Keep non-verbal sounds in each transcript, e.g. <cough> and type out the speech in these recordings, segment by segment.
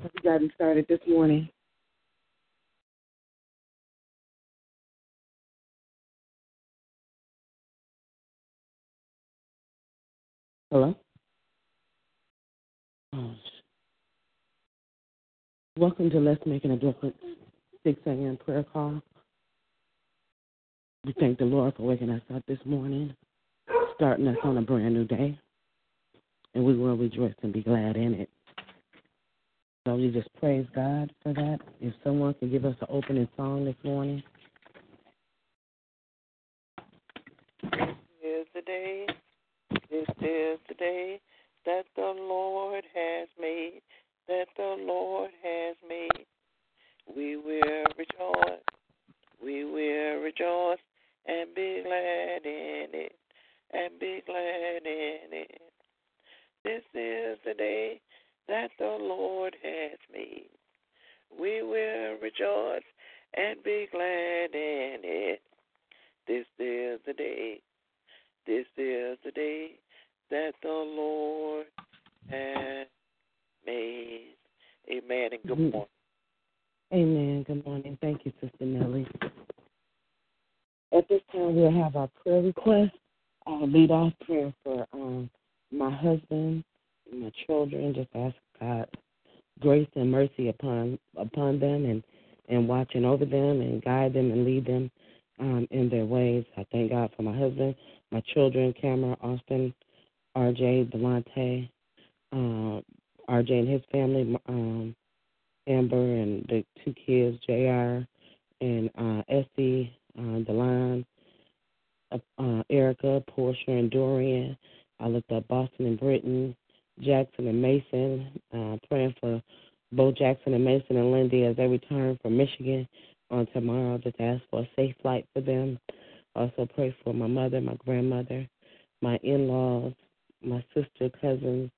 We got him started this morning. Hello? Oh. Welcome to Let's Making a Difference 6 a.m. prayer call. We thank the Lord for waking us up this morning, starting us on a brand new day, and we will rejoice and be glad in it. So we just praise God for that. If someone could give us an opening song this morning. This is the day, this is the day that the Lord has made, that the Lord has made. We will rejoice, we will rejoice and be glad in it, and be glad in it. This is the day that the Lord has made. We will rejoice and be glad in it. This is the day, this is the day that the Lord has made. Amen and good Mhm. morning. Amen. Good morning. Thank you, Sister Nellie. At this time, we'll have our prayer request. I'll lead off prayer for um, my husband, children. Just ask God grace and mercy upon upon them, and and watching over them, and guide them and lead them um, in their ways. I thank God for my husband, my children, Cameron, Austin, R.J., Delonte, uh, R.J. and his family, um, Amber and the two kids, J.R. and uh, Essie, uh, Delon, uh, uh, Erica, Portia, and Dorian. I looked up Boston and Britain, Jackson and Mason, uh, praying for Bo Jackson and Mason and Lindy as they return from Michigan on tomorrow. Just ask for a safe flight for them. Also pray for my mother, my grandmother, my in-laws, my sister, cousins,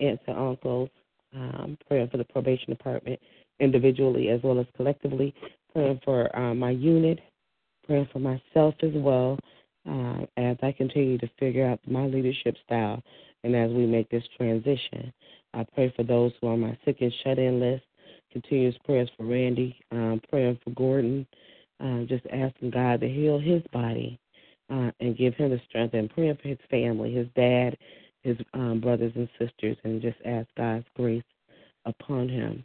aunts and uncles. Um, praying for the probation department individually as well as collectively. Praying for uh, my unit. Praying for myself as well uh, as I continue to figure out my leadership style and as we make this transition. I pray for those who are on my sick and shut in list. Continuous prayers for Randy, um, praying for Gordon, uh, just asking God to heal his body uh, and give him the strength, and praying for his family, his dad, his um, brothers and sisters, and just ask God's grace upon him.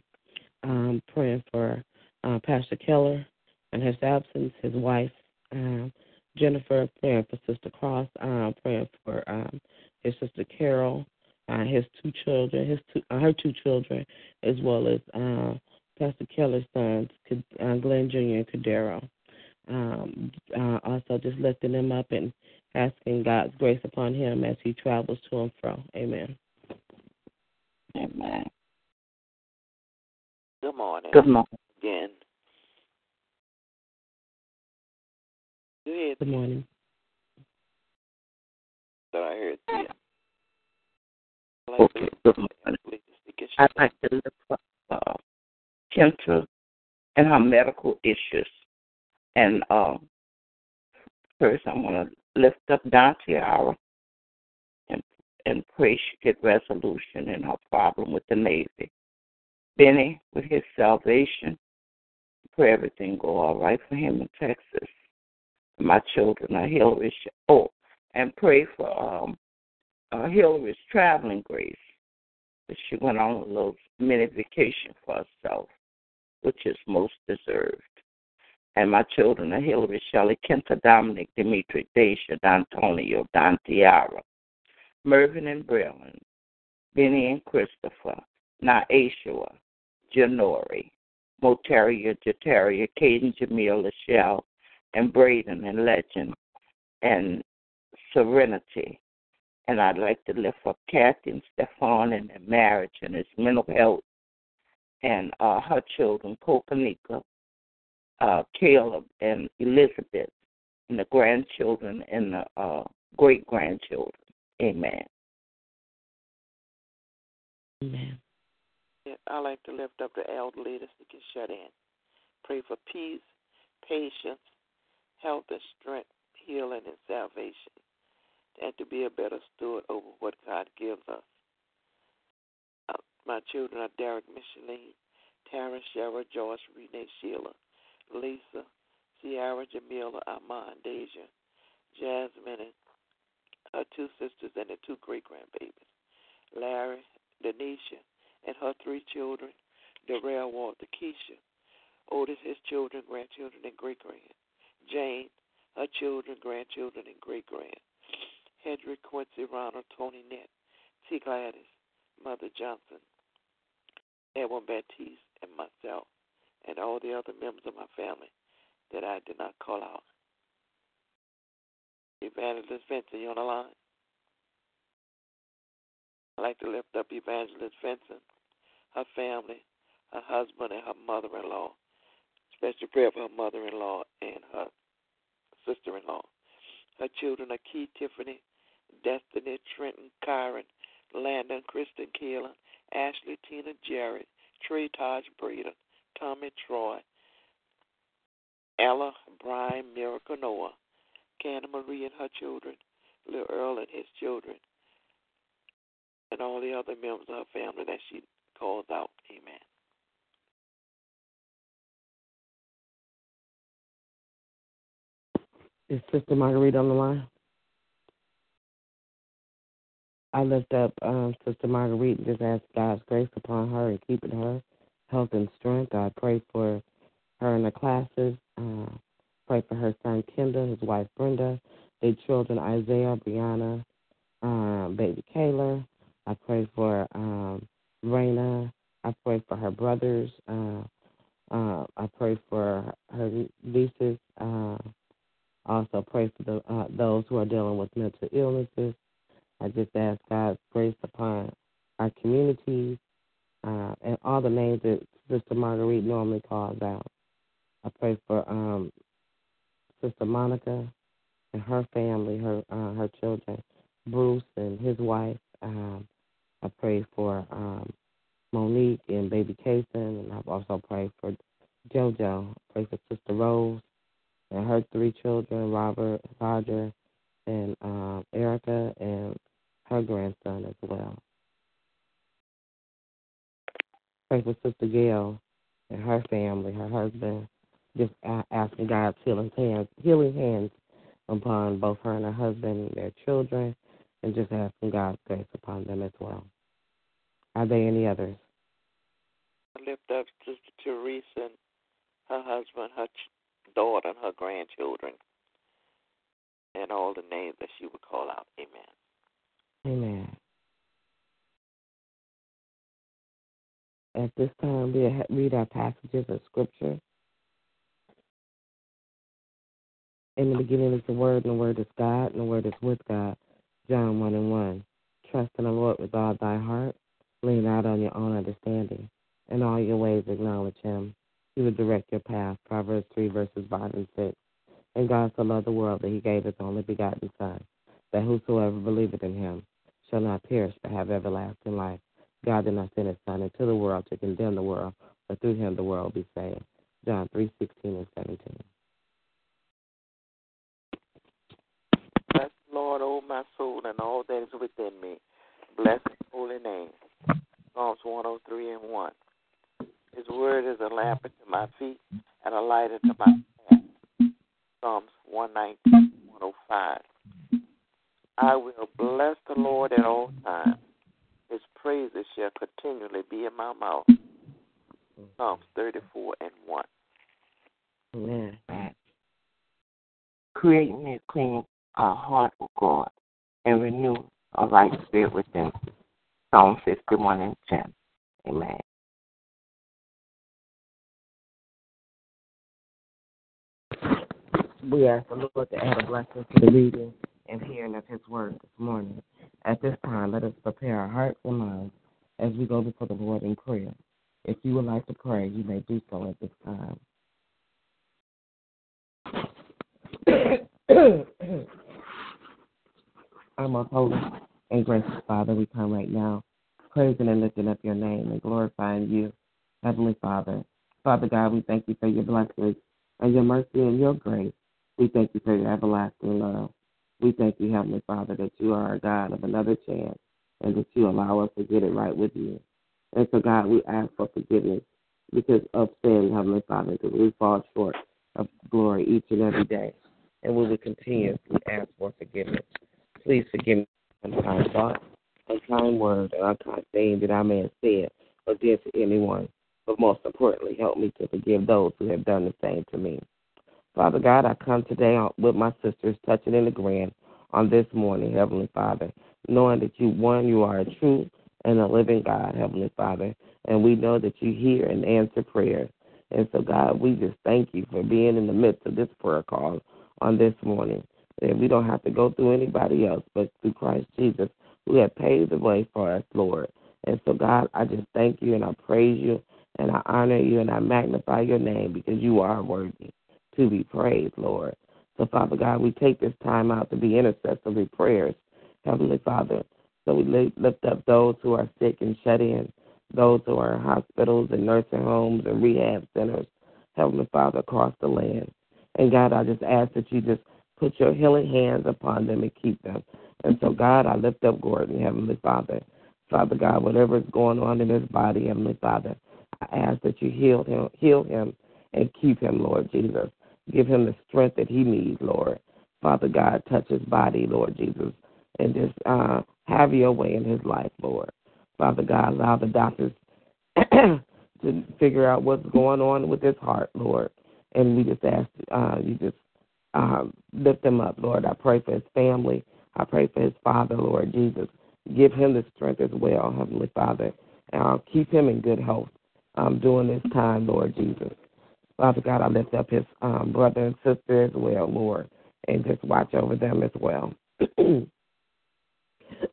Um, praying for uh, Pastor Keller in his absence, his wife, um, Jennifer, praying for Sister Cross, um, praying for um, his sister Carol, uh, his two children, his two, uh, her two children, as well as uh, Pastor Keller's sons, uh, Glenn Jr. and Cadero. Um, uh, also, just lifting them up and asking God's grace upon him as he travels to and fro. Amen. Amen. Good morning. Good morning. Again. Go. Good morning. That I heard. Like Okay, to good morning. please speak it. I'd like to lift up uh, Kendra and her medical issues. And uh, first, I want to lift up Dontiara and, and pray she get resolution in her problem with the Navy. Benny, with his salvation, pray everything go all right for him in Texas. My children are Hillary. Oh, and pray for um, uh, Hillary's traveling grace. She went on a little mini vacation for herself, which is most deserved. And my children are Hillary, Shelley, Kenta, Dominic, Dimitri, Deja, D'Antonio, Don Tiara, Mervyn and Braylon, Benny and Christopher, Naishua, Janori, Motaria, Jataria, Caden, Jamil, Lachelle, and Braden and Legend, and Serenity. And I'd like to lift up Kathy and Stefan and their marriage and his mental health and uh, her children, Kopanika, uh, Caleb, and Elizabeth, and the grandchildren and the uh, great grandchildren. Amen. Amen. Yeah, I like to lift up the elderly that get shut in. Pray for peace, patience, health and strength, healing and salvation, and to be a better steward over what God gives us. Uh, my children are Derek, Micheline, Tara, Shara, Joyce, Renee, Sheila, Lisa, Sierra, Jamila, Armand, Deja, Jasmine, and her two sisters and their two great grandbabies, Larry, Denisha, and her three children, Darrell Walter Keisha, Otis, his children, grandchildren, and great grand. Jane, her children, grandchildren, and great grand. Hedrick, Quincy, Ronald, Tony Nett, T. Gladys, Mother Johnson, Edwin Baptiste, and myself, and all the other members of my family that I did not call out. Evangelist Vincent, you on the line? I'd like to lift up Evangelist Vincent, her family, her husband, and her mother in law. Special prayer for her mother in law and her sister in law. Her children are Key Tiffany, Destiny, Trenton, Kyron, Landon, Kristen Keelan, Ashley, Tina, Jared, Trey, Taj, Braden, Tommy, Troy, Ella, Brian, Miracle, Noah, Canna Marie and her children, Little Earl and his children, and all the other members of her family that she calls out. Amen. Is Sister Marguerite on the line? I lift up um, Sister Marguerite and just ask God's grace upon her and keeping her health and strength. I pray for her in the classes. Uh, pray for her son Kendall, his wife Brenda, their children Isaiah, Brianna, um, baby Kayla. I pray for um, Raina. I pray for her brothers. Uh, uh, I pray for her nieces. Uh, also pray for the, uh, those who are dealing with mental illnesses. I just ask God's grace upon our communities uh, and all the names that Sister Marguerite normally calls out. I pray for um, Sister Monica and her family, her uh, her children, Bruce and his wife. Um, I pray for um, Monique and baby Kason, and I've also prayed for JoJo. I pray for Sister Rose and her three children, Robert, Roger, and um, Erica, and her grandson as well. Pray for Sister Gail and her family, her husband, just asking God's healing hands, healing hands upon both her and her husband and their children, and just asking God's grace upon them as well. Are there any others? I lift up Sister Teresa and her husband, her daughter, and her grandchildren, and all the names that she would call out. Amen. Amen. At this time, we read our passages of Scripture. In the beginning is the Word, and the Word is God, and the Word is with God. John 1 and 1. Trust in the Lord with all thy heart. Lean out on your own understanding. In all your ways acknowledge Him. He will direct your path. Proverbs 3, verses 5 and 6. And God so loved the world that He gave His only begotten Son, that whosoever believeth in Him shall not perish but have everlasting life. God did not send his Son into the world to condemn the world, but through him the world be saved. John 3 16 and 17. Bless Lord, O my soul, and all that is within me. Bless his holy name. Psalms 103 and 1. His word is a lamp unto my feet and a light unto my path. Psalms 119, 105. I will bless the Lord at all times. His praises shall continually be in my mouth. Psalms 34 and 1. Amen. Create me a clean uh, heart, O God, and renew a right spirit within me. Psalm 51 and 10. Amen. We ask the Lord to add a blessing to the reading and hearing of His word this morning. At this time, let us prepare our hearts and minds as we go before the Lord in prayer. If you would like to pray, you may do so at this time. <coughs> Our most holy and gracious Father, we come right now praising and lifting up your name and glorifying you, Heavenly Father. Father God, we thank you for your blessings and your mercy and your grace. We thank you for your everlasting love. We thank you, Heavenly Father, that you are a God of another chance and that you allow us to get it right with you. And so, God, we ask for forgiveness because of sin, Heavenly Father, that we fall short of glory each and every day. And we will continue to ask for forgiveness. Please forgive me unkind thought, unkind word, or unkind thing that I may have said or did to anyone. but most importantly, help me to forgive those who have done the same to me. Father God, I come today with my sisters touching in the grand on this morning, Heavenly Father, knowing that you, one, you are a true and a living God, Heavenly Father, and we know that you hear and answer prayers. And so, God, we just thank you for being in the midst of this prayer call on this morning. That we don't have to go through anybody else, but through Christ Jesus, who have paved the way for us, Lord. And so, God, I just thank you and I praise you and I honor you and I magnify your name because you are worthy to be praised, Lord. So, Father God, we take this time out to be intercessory prayers, Heavenly Father. So we lift up those who are sick and shut in, those who are in hospitals and nursing homes and rehab centers, Heavenly Father, across the land. And God, I just ask that you just put your healing hands upon them and keep them. And so, God, I lift up Gordon, Heavenly Father. Father God, whatever is going on in his body, Heavenly Father, I ask that you heal him, heal him, and keep him, Lord Jesus. Give him the strength that he needs, Lord. Father God, touch his body, Lord Jesus, and just uh, have your way in his life, Lord. Father God, allow the doctors <clears throat> to figure out what's going on with his heart, Lord. And we just ask uh, you just um, lift him up, Lord. I pray for his family. I pray for his father, Lord Jesus. Give him the strength as well, Heavenly Father. And I'll keep him in good health um, during this time, Lord Jesus. Father God, I lift up his um, brother and sister as well, Lord, and just watch over them as well. <coughs>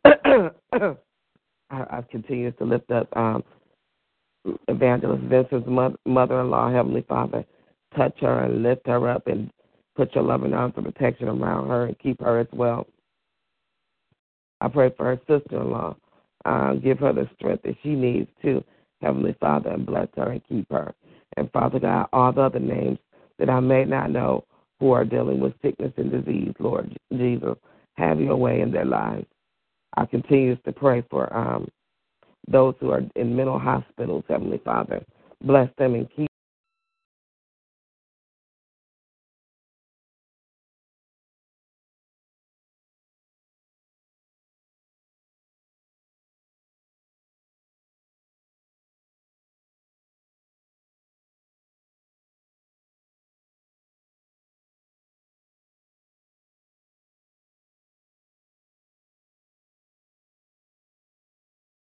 I, I continue to lift up um, Evangelist Vincent's mother in law, Heavenly Father. Touch her and lift her up and put your loving arms of protection around her and keep her as well. I pray for her sister in law. Uh, give her the strength that she needs to, Heavenly Father, and bless her and keep her. And Father God, all the other names that I may not know who are dealing with sickness and disease, Lord Jesus, have your way in their lives. I continue to pray for um, those who are in mental hospitals, Heavenly Father. Bless them and keep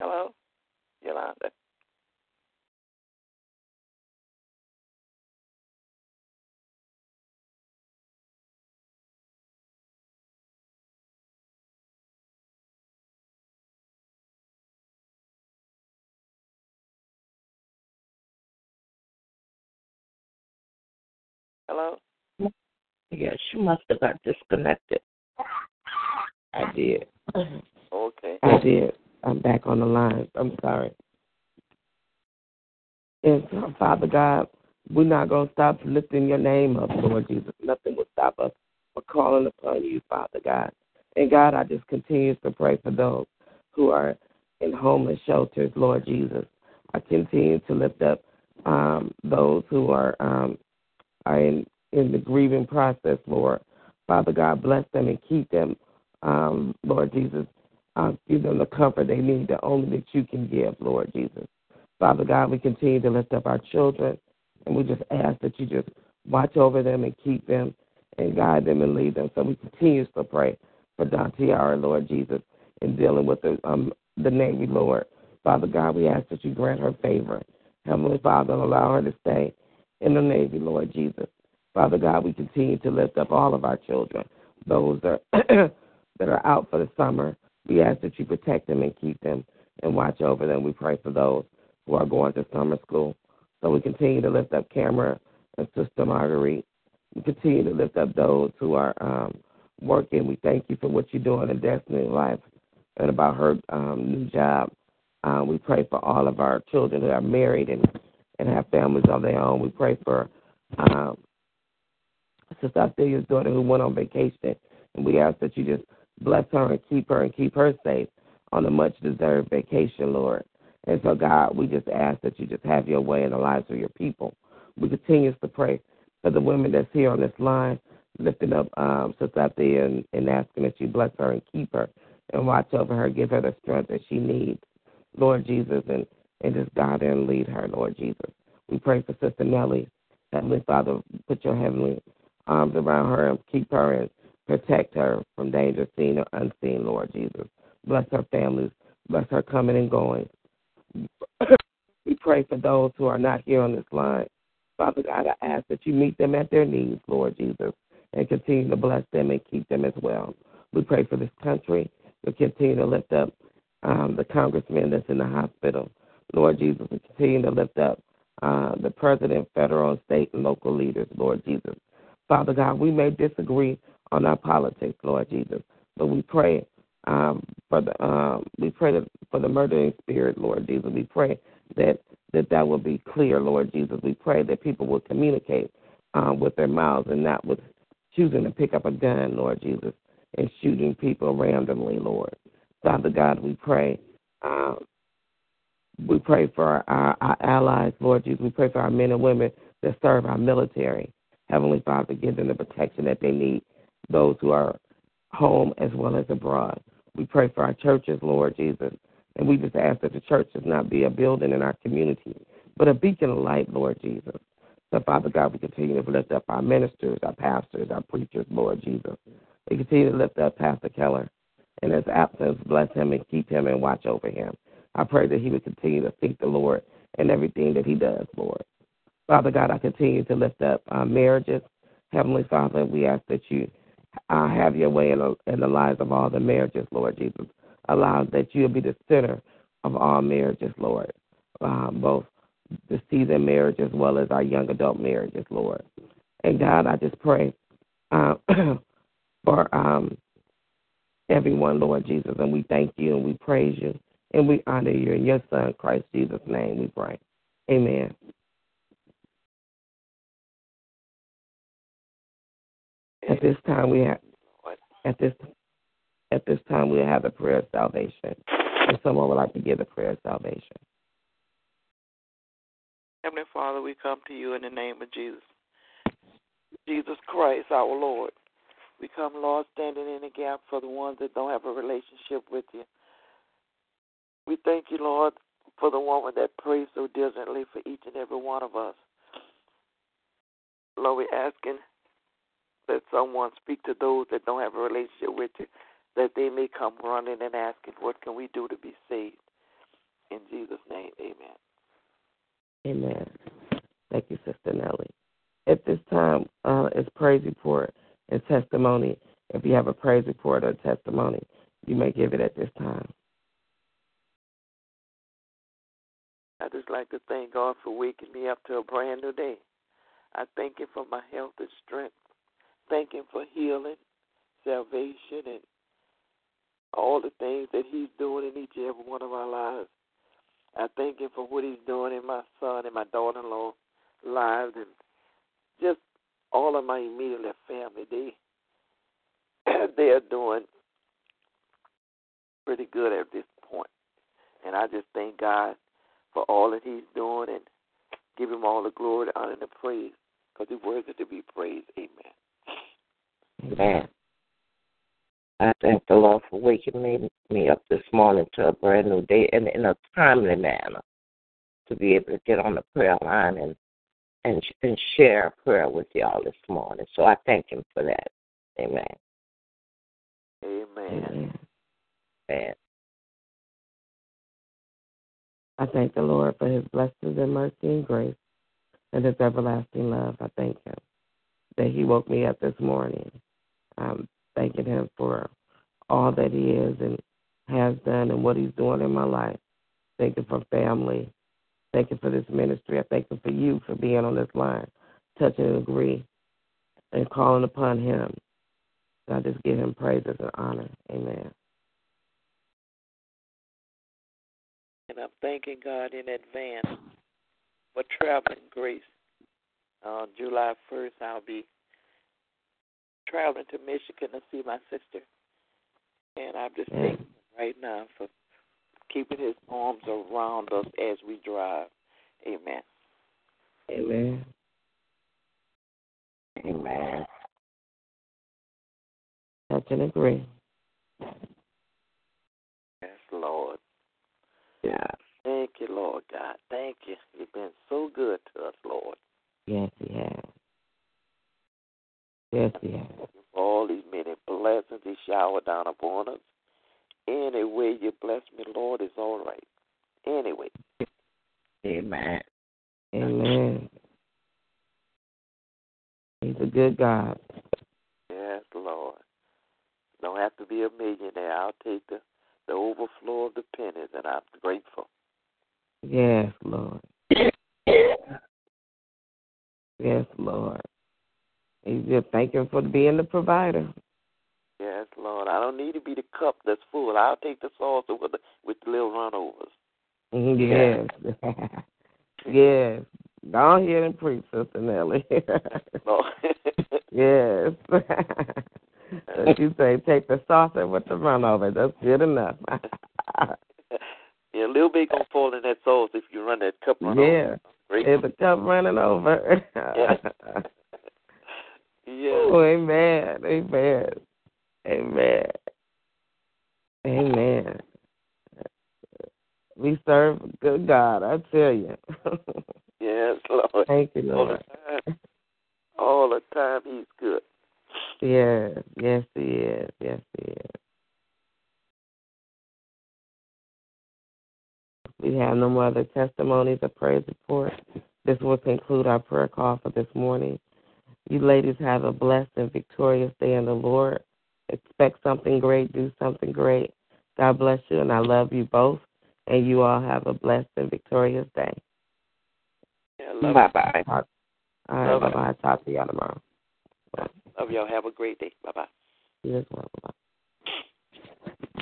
Hello, Yolanda. Hello? Yeah, she must have got disconnected. I did. Okay. I did. I'm back on the line. I'm sorry. And so, Father God, we're not going to stop lifting your name up, Lord Jesus. Nothing will stop us from calling upon you, Father God. And God, I just continue to pray for those who are in homeless shelters, Lord Jesus. I continue to lift up um, those who are um, are in, in the grieving process, Lord. Father God, bless them and keep them, um, Lord Jesus. Uh, give them the comfort they need, the only that you can give, Lord Jesus. Father God, we continue to lift up our children, and we just ask that you just watch over them and keep them and guide them and lead them. So we continue to pray for Dontiara, Lord Jesus, in dealing with the, um, the Navy, Lord. Father God, we ask that you grant her favor. Heavenly Father, allow her to stay in the Navy, Lord Jesus. Father God, we continue to lift up all of our children, those that are, <clears throat> that are out for the summer. We ask that you protect them and keep them and watch over them. We pray for those who are going to summer school. So we continue to lift up Camera and Sister Marguerite. We continue to lift up those who are um, working. We thank you for what you're doing in Destiny Life and about her um, new job. Um, we pray for all of our children who are married and, and have families of their own. We pray for um, Sister Ophelia's daughter who went on vacation. And we ask that you just bless her and keep her and keep her safe on a much deserved vacation, Lord. And so, God, we just ask that you just have your way in the lives of your people. We continue to pray for the women that's here on this line, lifting up um, Sister Althea and, and asking that you bless her and keep her and watch over her, give her the strength that she needs, Lord Jesus. And and just guide and lead her, Lord Jesus. We pray for Sister Nellie. Heavenly Father, put your heavenly arms around her and keep her and protect her from danger seen or unseen, Lord Jesus. Bless her families. Bless her coming and going. <coughs> we pray for those who are not here on this line. Father God, I ask that you meet them at their needs, Lord Jesus, and continue to bless them and keep them as well. We pray for this country. We continue to lift up um, the congressman that's in the hospital. Lord Jesus, we continue to lift up uh, the president, federal, state, and local leaders, Lord Jesus. Father God, we may disagree on our politics, Lord Jesus, but we pray um, for the um, we pray for the murdering spirit, Lord Jesus. We pray that that that will be clear, Lord Jesus. We pray that people will communicate um, with their mouths and not with choosing to pick up a gun, Lord Jesus, and shooting people randomly, Lord. Father God, we pray. Um, we pray for our, our allies, Lord Jesus. We pray for our men and women that serve our military. Heavenly Father, give them the protection that they need, those who are home as well as abroad. We pray for our churches, Lord Jesus. And we just ask that the church does not be a building in our community, but a beacon of light, Lord Jesus. So, Father God, we continue to lift up our ministers, our pastors, our preachers, Lord Jesus. We continue to lift up Pastor Keller. In his absence, bless him and keep him and watch over him. I pray that he would continue to seek the Lord in everything that he does, Lord. Father God, I continue to lift up our marriages. Heavenly Father, we ask that you uh, have your way in the, in the lives of all the marriages, Lord Jesus. Allow that you'll be the center of all marriages, Lord, uh, both the seasoned marriage as well as our young adult marriages, Lord. And God, I just pray uh, <clears throat> for um, everyone, Lord Jesus, and we thank you and we praise you and we honor you in your Son, Christ Jesus' name, we pray. Amen. At this time, we have at this at this time we have the prayer of salvation. If someone would like to give the prayer of salvation. Heavenly Father, we come to you in the name of Jesus. Jesus Christ, our Lord. We come, Lord, standing in the gap for the ones that don't have a relationship with you. We thank you, Lord, for the woman that prays so diligently for each and every one of us. Lord, we're asking that someone speak to those that don't have a relationship with you, that they may come running and asking, What can we do to be saved? In Jesus' name, amen. Amen. Thank you, Sister Nellie. At this time, uh, it's praise report and testimony. If you have a praise report or testimony, you may give it at this time. I just like to thank God for waking me up to a brand new day. I thank Him for my health and strength. Thank Him for healing, salvation, and all the things that He's doing in each and every one of our lives. I thank Him for what He's doing in my son and my daughter in law lives and just all of my immediate family. They <clears throat> they are doing pretty good at this point. And I just thank God for all that He's doing and give Him all the glory, the honor, and the praise because He's worthy to be praised. Amen. Amen. I thank the Lord for waking me, me up this morning to a brand new day and in a timely manner to be able to get on the prayer line and and and share a prayer with y'all this morning. So I thank Him for that. Amen. Amen. Amen. I thank the Lord for his blessings and mercy and grace and his everlasting love. I thank him that he woke me up this morning. I'm thanking him for all that he is and has done and what he's doing in my life. Thank him for family. Thank you for this ministry. I thank him for you for being on this line, touching and agree, and calling upon him. I just give him praises and honor. Amen. And I'm thanking God in advance for traveling grace. On July 1st, I'll be traveling to Michigan to see my sister. And I'm just mm. Yeah. thanking him right now for keeping his arms around us as we drive. Amen. Amen. Amen. I can agree. Yes, Lord. Yeah. Thank you, Lord God. Thank you. You've been so good to us, Lord. Yes, He has. Yes, He has. For all these many blessings He showered down upon us. Any way you bless me, Lord, is all right. Anyway. Amen. Amen. He's a good God. Yes, Lord. Don't have to be a millionaire. I'll take the, the overflow of the pennies, and I'm grateful. Yes, Lord. Yes, Lord. He's just thank Him for being the provider. Yes, Lord. I don't need to be the cup that's full. I'll take the saucer with the with the little runovers. Mm-hmm, yes. <laughs> yes. Go ahead and preach, Sister Nellie. <laughs> Yes. so you say take the saucer with the run over. That's good enough. <laughs> yeah, a little bit gonna fall in that sauce if you run that cup run yeah. over. Great. It's a cup running over. Yeah. Yeah. Oh, amen. Amen. Amen. Amen. We serve a good God, I tell you. <laughs> Yes, Lord. Thank you, All the Lord. time. All the time he's good. Yes, yes, he is. Yes, he is. We have no more other testimonies or praise reports. This will conclude our prayer call for this morning. You ladies have a blessed and victorious day in the Lord. Expect something great, do something great. God bless you, and I love you both. And you all have a blessed and victorious day. Yeah, love, Bye bye. All right, Love bye you. bye. Talk to y'all tomorrow. love y'all. Have a great day. Bye bye. You as well. Bye.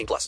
18 plus.